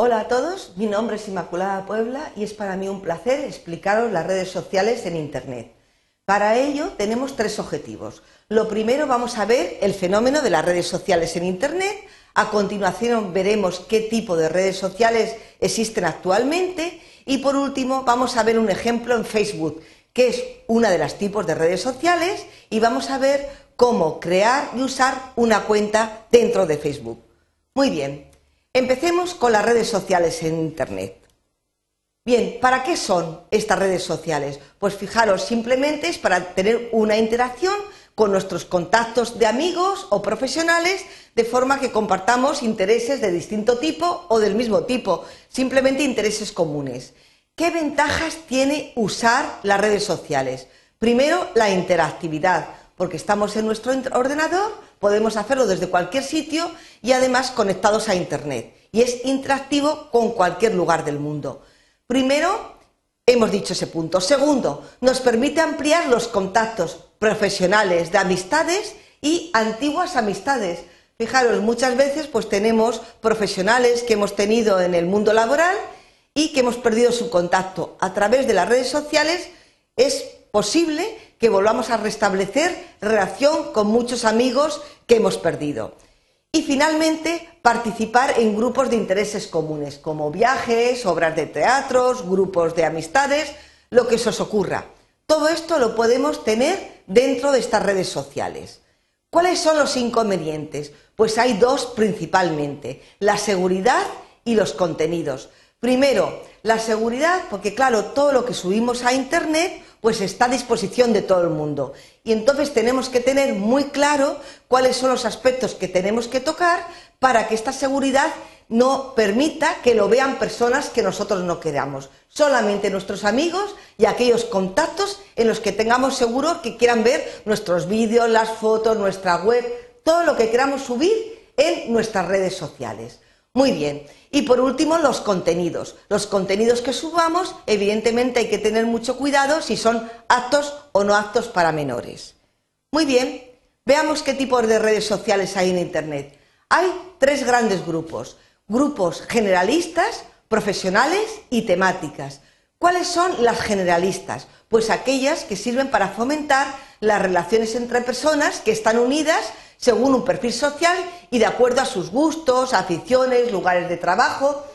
Hola a todos, mi nombre es Inmaculada Puebla y es para mí un placer explicaros las redes sociales en Internet. Para ello tenemos tres objetivos. Lo primero vamos a ver el fenómeno de las redes sociales en Internet, a continuación veremos qué tipo de redes sociales existen actualmente y por último vamos a ver un ejemplo en Facebook, que es una de las tipos de redes sociales y vamos a ver cómo crear y usar una cuenta dentro de Facebook. Muy bien, empecemos con las redes sociales en Internet. Bien, ¿para qué son estas redes sociales? Pues fijaros, simplemente es para tener una interacción con nuestros contactos de amigos o profesionales, de forma que compartamos intereses de distinto tipo o del mismo tipo, simplemente intereses comunes. ¿Qué ventajas tiene usar las redes sociales? Primero, la interactividad porque estamos en nuestro ordenador, podemos hacerlo desde cualquier sitio y además conectados a Internet. Y es interactivo con cualquier lugar del mundo. Primero, hemos dicho ese punto. Segundo, nos permite ampliar los contactos profesionales de amistades y antiguas amistades. Fijaros, muchas veces pues tenemos profesionales que hemos tenido en el mundo laboral y que hemos perdido su contacto. A través de las redes sociales es posible que volvamos a restablecer relación con muchos amigos que hemos perdido. Y finalmente, participar en grupos de intereses comunes, como viajes, obras de teatros, grupos de amistades, lo que se os ocurra. Todo esto lo podemos tener dentro de estas redes sociales. ¿Cuáles son los inconvenientes? Pues hay dos principalmente, la seguridad y los contenidos. Primero, la seguridad, porque claro, todo lo que subimos a Internet pues está a disposición de todo el mundo. Y entonces tenemos que tener muy claro cuáles son los aspectos que tenemos que tocar para que esta seguridad no permita que lo vean personas que nosotros no queramos. Solamente nuestros amigos y aquellos contactos en los que tengamos seguro que quieran ver nuestros vídeos, las fotos, nuestra web, todo lo que queramos subir en nuestras redes sociales. Muy bien. Y por último, los contenidos. Los contenidos que subamos, evidentemente hay que tener mucho cuidado si son aptos o no aptos para menores. Muy bien. Veamos qué tipo de redes sociales hay en Internet. Hay tres grandes grupos. Grupos generalistas, profesionales y temáticas. ¿Cuáles son las generalistas? Pues aquellas que sirven para fomentar las relaciones entre personas que están unidas según un perfil social y de acuerdo a sus gustos, aficiones, lugares de trabajo.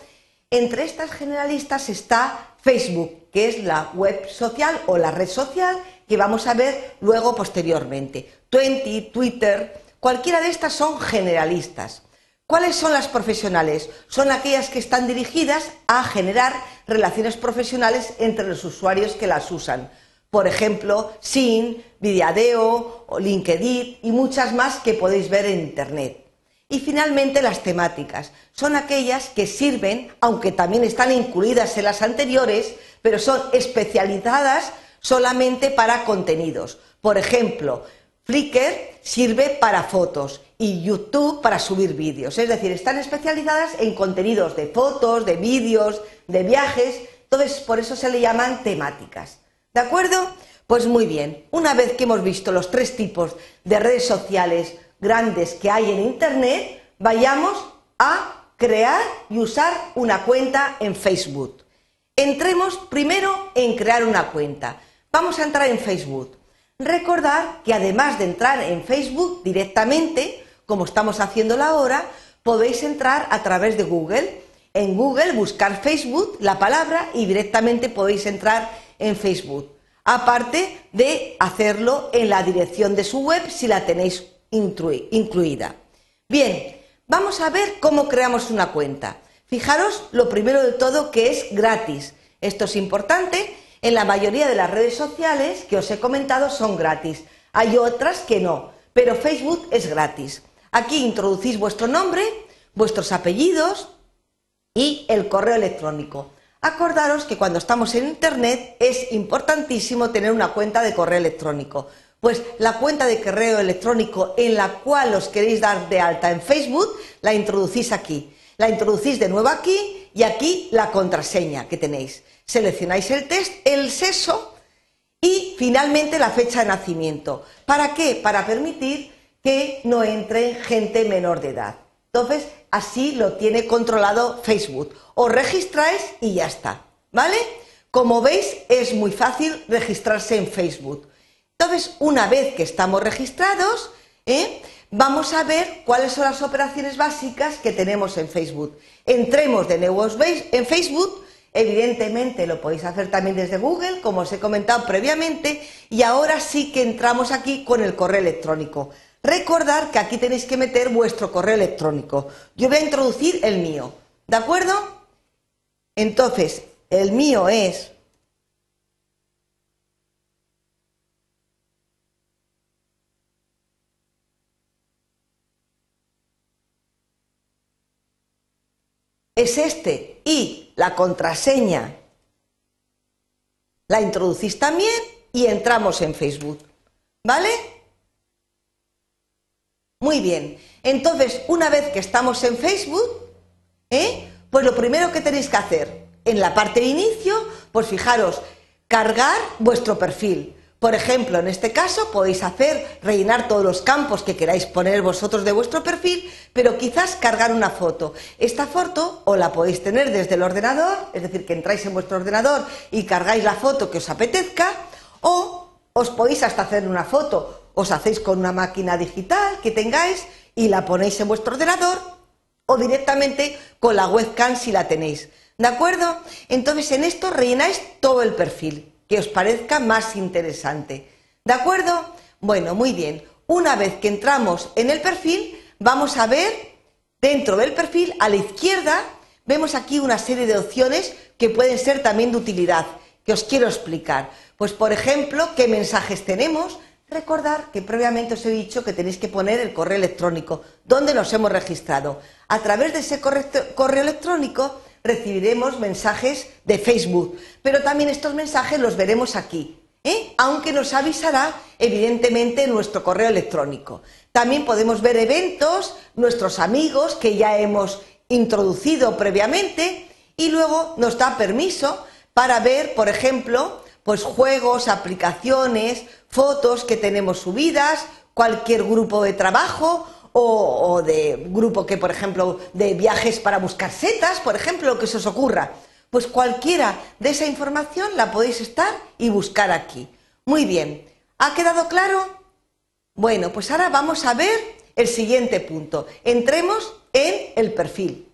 Entre estas generalistas está Facebook, que es la web social o la red social que vamos a ver luego posteriormente. Twenty, Twitter, cualquiera de estas son generalistas. ¿Cuáles son las profesionales? Son aquellas que están dirigidas a generar relaciones profesionales entre los usuarios que las usan por ejemplo, Sin, Vidiadeo, LinkedIn y muchas más que podéis ver en Internet. Y finalmente las temáticas. Son aquellas que sirven, aunque también están incluidas en las anteriores, pero son especializadas solamente para contenidos. Por ejemplo, Flickr sirve para fotos y YouTube para subir vídeos. Es decir, están especializadas en contenidos de fotos, de vídeos, de viajes. Entonces, por eso se le llaman temáticas. ¿De acuerdo? Pues muy bien, una vez que hemos visto los tres tipos de redes sociales grandes que hay en Internet, vayamos a crear y usar una cuenta en Facebook. Entremos primero en crear una cuenta. Vamos a entrar en Facebook. Recordad que además de entrar en Facebook directamente, como estamos haciéndolo ahora, podéis entrar a través de Google. En Google buscar Facebook, la palabra, y directamente podéis entrar en Facebook, aparte de hacerlo en la dirección de su web si la tenéis incluida. Bien, vamos a ver cómo creamos una cuenta. Fijaros lo primero de todo que es gratis. Esto es importante. En la mayoría de las redes sociales que os he comentado son gratis. Hay otras que no, pero Facebook es gratis. Aquí introducís vuestro nombre, vuestros apellidos y el correo electrónico. Acordaros que cuando estamos en Internet es importantísimo tener una cuenta de correo electrónico. Pues la cuenta de correo electrónico en la cual os queréis dar de alta en Facebook, la introducís aquí. La introducís de nuevo aquí y aquí la contraseña que tenéis. Seleccionáis el test, el sexo y finalmente la fecha de nacimiento. ¿Para qué? Para permitir que no entre gente menor de edad. Entonces, así lo tiene controlado Facebook. Os registráis y ya está, ¿vale? Como veis, es muy fácil registrarse en Facebook. Entonces, una vez que estamos registrados, ¿eh? vamos a ver cuáles son las operaciones básicas que tenemos en Facebook. Entremos de nuevo en Facebook, evidentemente lo podéis hacer también desde Google, como os he comentado previamente, y ahora sí que entramos aquí con el correo electrónico. Recordad que aquí tenéis que meter vuestro correo electrónico. Yo voy a introducir el mío, ¿de acuerdo? Entonces, el mío es es este y la contraseña la introducís también y entramos en Facebook. ¿Vale? Muy bien. Entonces, una vez que estamos en Facebook, ¿eh? pues lo primero que tenéis que hacer en la parte de inicio, pues fijaros, cargar vuestro perfil. Por ejemplo, en este caso podéis hacer rellenar todos los campos que queráis poner vosotros de vuestro perfil, pero quizás cargar una foto. Esta foto o la podéis tener desde el ordenador, es decir, que entráis en vuestro ordenador y cargáis la foto que os apetezca, o os podéis hasta hacer una foto, os hacéis con una máquina digital que tengáis y la ponéis en vuestro ordenador o directamente con la webcam si la tenéis. ¿De acuerdo? Entonces en esto rellenáis todo el perfil que os parezca más interesante. ¿De acuerdo? Bueno, muy bien. Una vez que entramos en el perfil, vamos a ver dentro del perfil, a la izquierda, vemos aquí una serie de opciones que pueden ser también de utilidad, que os quiero explicar. Pues, por ejemplo, qué mensajes tenemos. Recordar que previamente os he dicho que tenéis que poner el correo electrónico, donde nos hemos registrado. A través de ese correo electrónico recibiremos mensajes de Facebook, pero también estos mensajes los veremos aquí, ¿eh? aunque nos avisará evidentemente nuestro correo electrónico. También podemos ver eventos, nuestros amigos que ya hemos introducido previamente y luego nos da permiso para ver, por ejemplo, pues juegos, aplicaciones, fotos que tenemos subidas, cualquier grupo de trabajo o, de grupo que, por ejemplo, de viajes para buscar setas, por ejemplo, lo que se os ocurra. Pues cualquiera de esa información la podéis estar y buscar aquí. Muy bien, ¿ha quedado claro? Bueno, pues ahora vamos a ver el siguiente punto. Entremos en el perfil.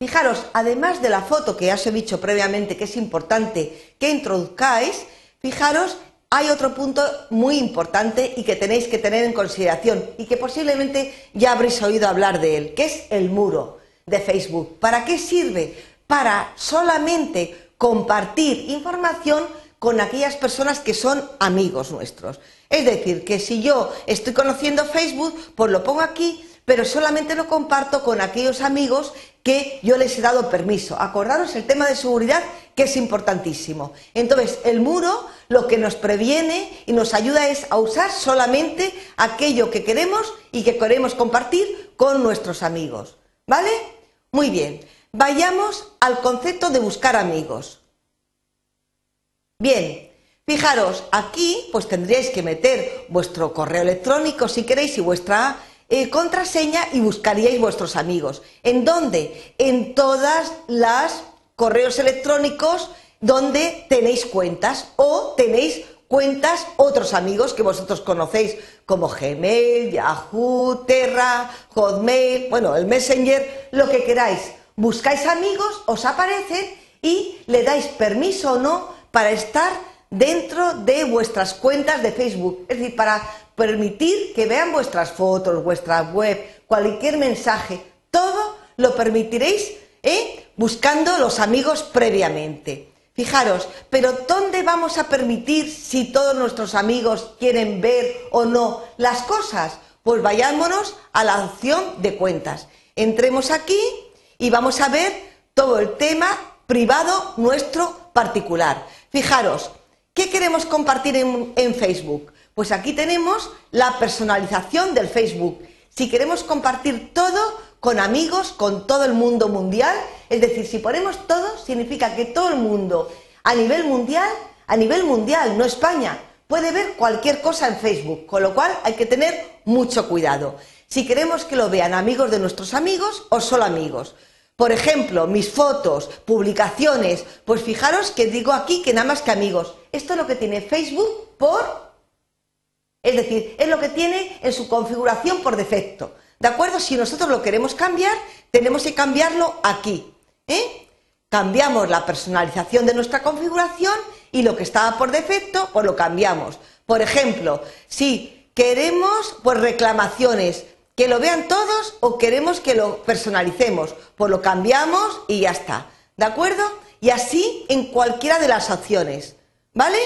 Fijaros, además de la foto que ya os he dicho previamente que es importante que introduzcáis, fijaros hay otro punto muy importante y que tenéis que tener en consideración y que posiblemente ya habréis oído hablar de él, que es el muro de Facebook. ¿Para qué sirve? Para solamente compartir información con aquellas personas que son amigos nuestros. Es decir, que si yo estoy conociendo Facebook, pues lo pongo aquí, pero solamente lo comparto con aquellos amigos que yo les he dado permiso. Acordaros el tema de seguridad que es importantísimo. Entonces, el muro lo que nos previene y nos ayuda es a usar solamente aquello que queremos y que queremos compartir con nuestros amigos. ¿Vale? Muy bien. Vayamos al concepto de buscar amigos. Bien, fijaros, aquí pues tendríais que meter vuestro correo electrónico si queréis y vuestra eh, contraseña y buscaríais vuestros amigos. ¿En dónde? En todas las correos electrónicos donde tenéis cuentas o tenéis cuentas otros amigos que vosotros conocéis como Gmail, Yahoo, Terra, Hotmail, bueno, el Messenger, lo que queráis. Buscáis amigos, os aparecen y le dais permiso o no para estar dentro de vuestras cuentas de Facebook, es decir, para permitir que vean vuestras fotos, vuestra web, cualquier mensaje, todo lo permitiréis ¿eh? Buscando los amigos previamente. Fijaros, pero ¿dónde vamos a permitir si todos nuestros amigos quieren ver o no las cosas? Pues vayámonos a la opción de cuentas. Entremos aquí y vamos a ver todo el tema privado nuestro particular. Fijaros, ¿qué queremos compartir en, en Facebook? Pues aquí tenemos la personalización del Facebook. Si queremos compartir todo con amigos, con todo el mundo mundial, es decir, si ponemos todo, significa que todo el mundo, a nivel mundial, a nivel mundial, no España, puede ver cualquier cosa en Facebook, con lo cual hay que tener mucho cuidado. si queremos que lo vean amigos de nuestros amigos o solo amigos. Por ejemplo, mis fotos, publicaciones, pues fijaros que digo aquí que nada más que amigos. Esto es lo que tiene Facebook por... Es decir, es lo que tiene en su configuración por defecto. ¿De acuerdo? Si nosotros lo queremos cambiar, tenemos que cambiarlo aquí. ¿eh? Cambiamos la personalización de nuestra configuración y lo que estaba por defecto, pues lo cambiamos. Por ejemplo, si queremos pues reclamaciones, que lo vean todos o queremos que lo personalicemos, pues lo cambiamos y ya está. ¿De acuerdo? Y así en cualquiera de las opciones. ¿Vale?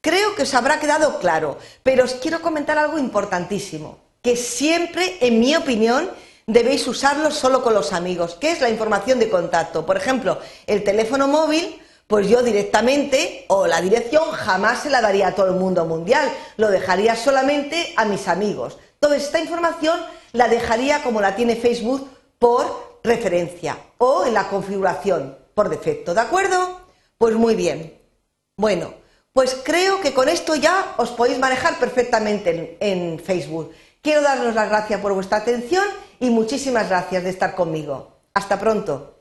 Creo que os habrá quedado claro, pero os quiero comentar algo importantísimo, que siempre, en mi opinión, debéis usarlo solo con los amigos, que es la información de contacto. Por ejemplo, el teléfono móvil, pues yo directamente, o la dirección, jamás se la daría a todo el mundo mundial, lo dejaría solamente a mis amigos. Toda esta información la dejaría como la tiene Facebook por referencia o en la configuración por defecto, ¿de acuerdo? Pues muy bien. Bueno, pues creo que con esto ya os podéis manejar perfectamente en, Facebook. Quiero daros las gracias por vuestra atención y muchísimas gracias de estar conmigo. Hasta pronto.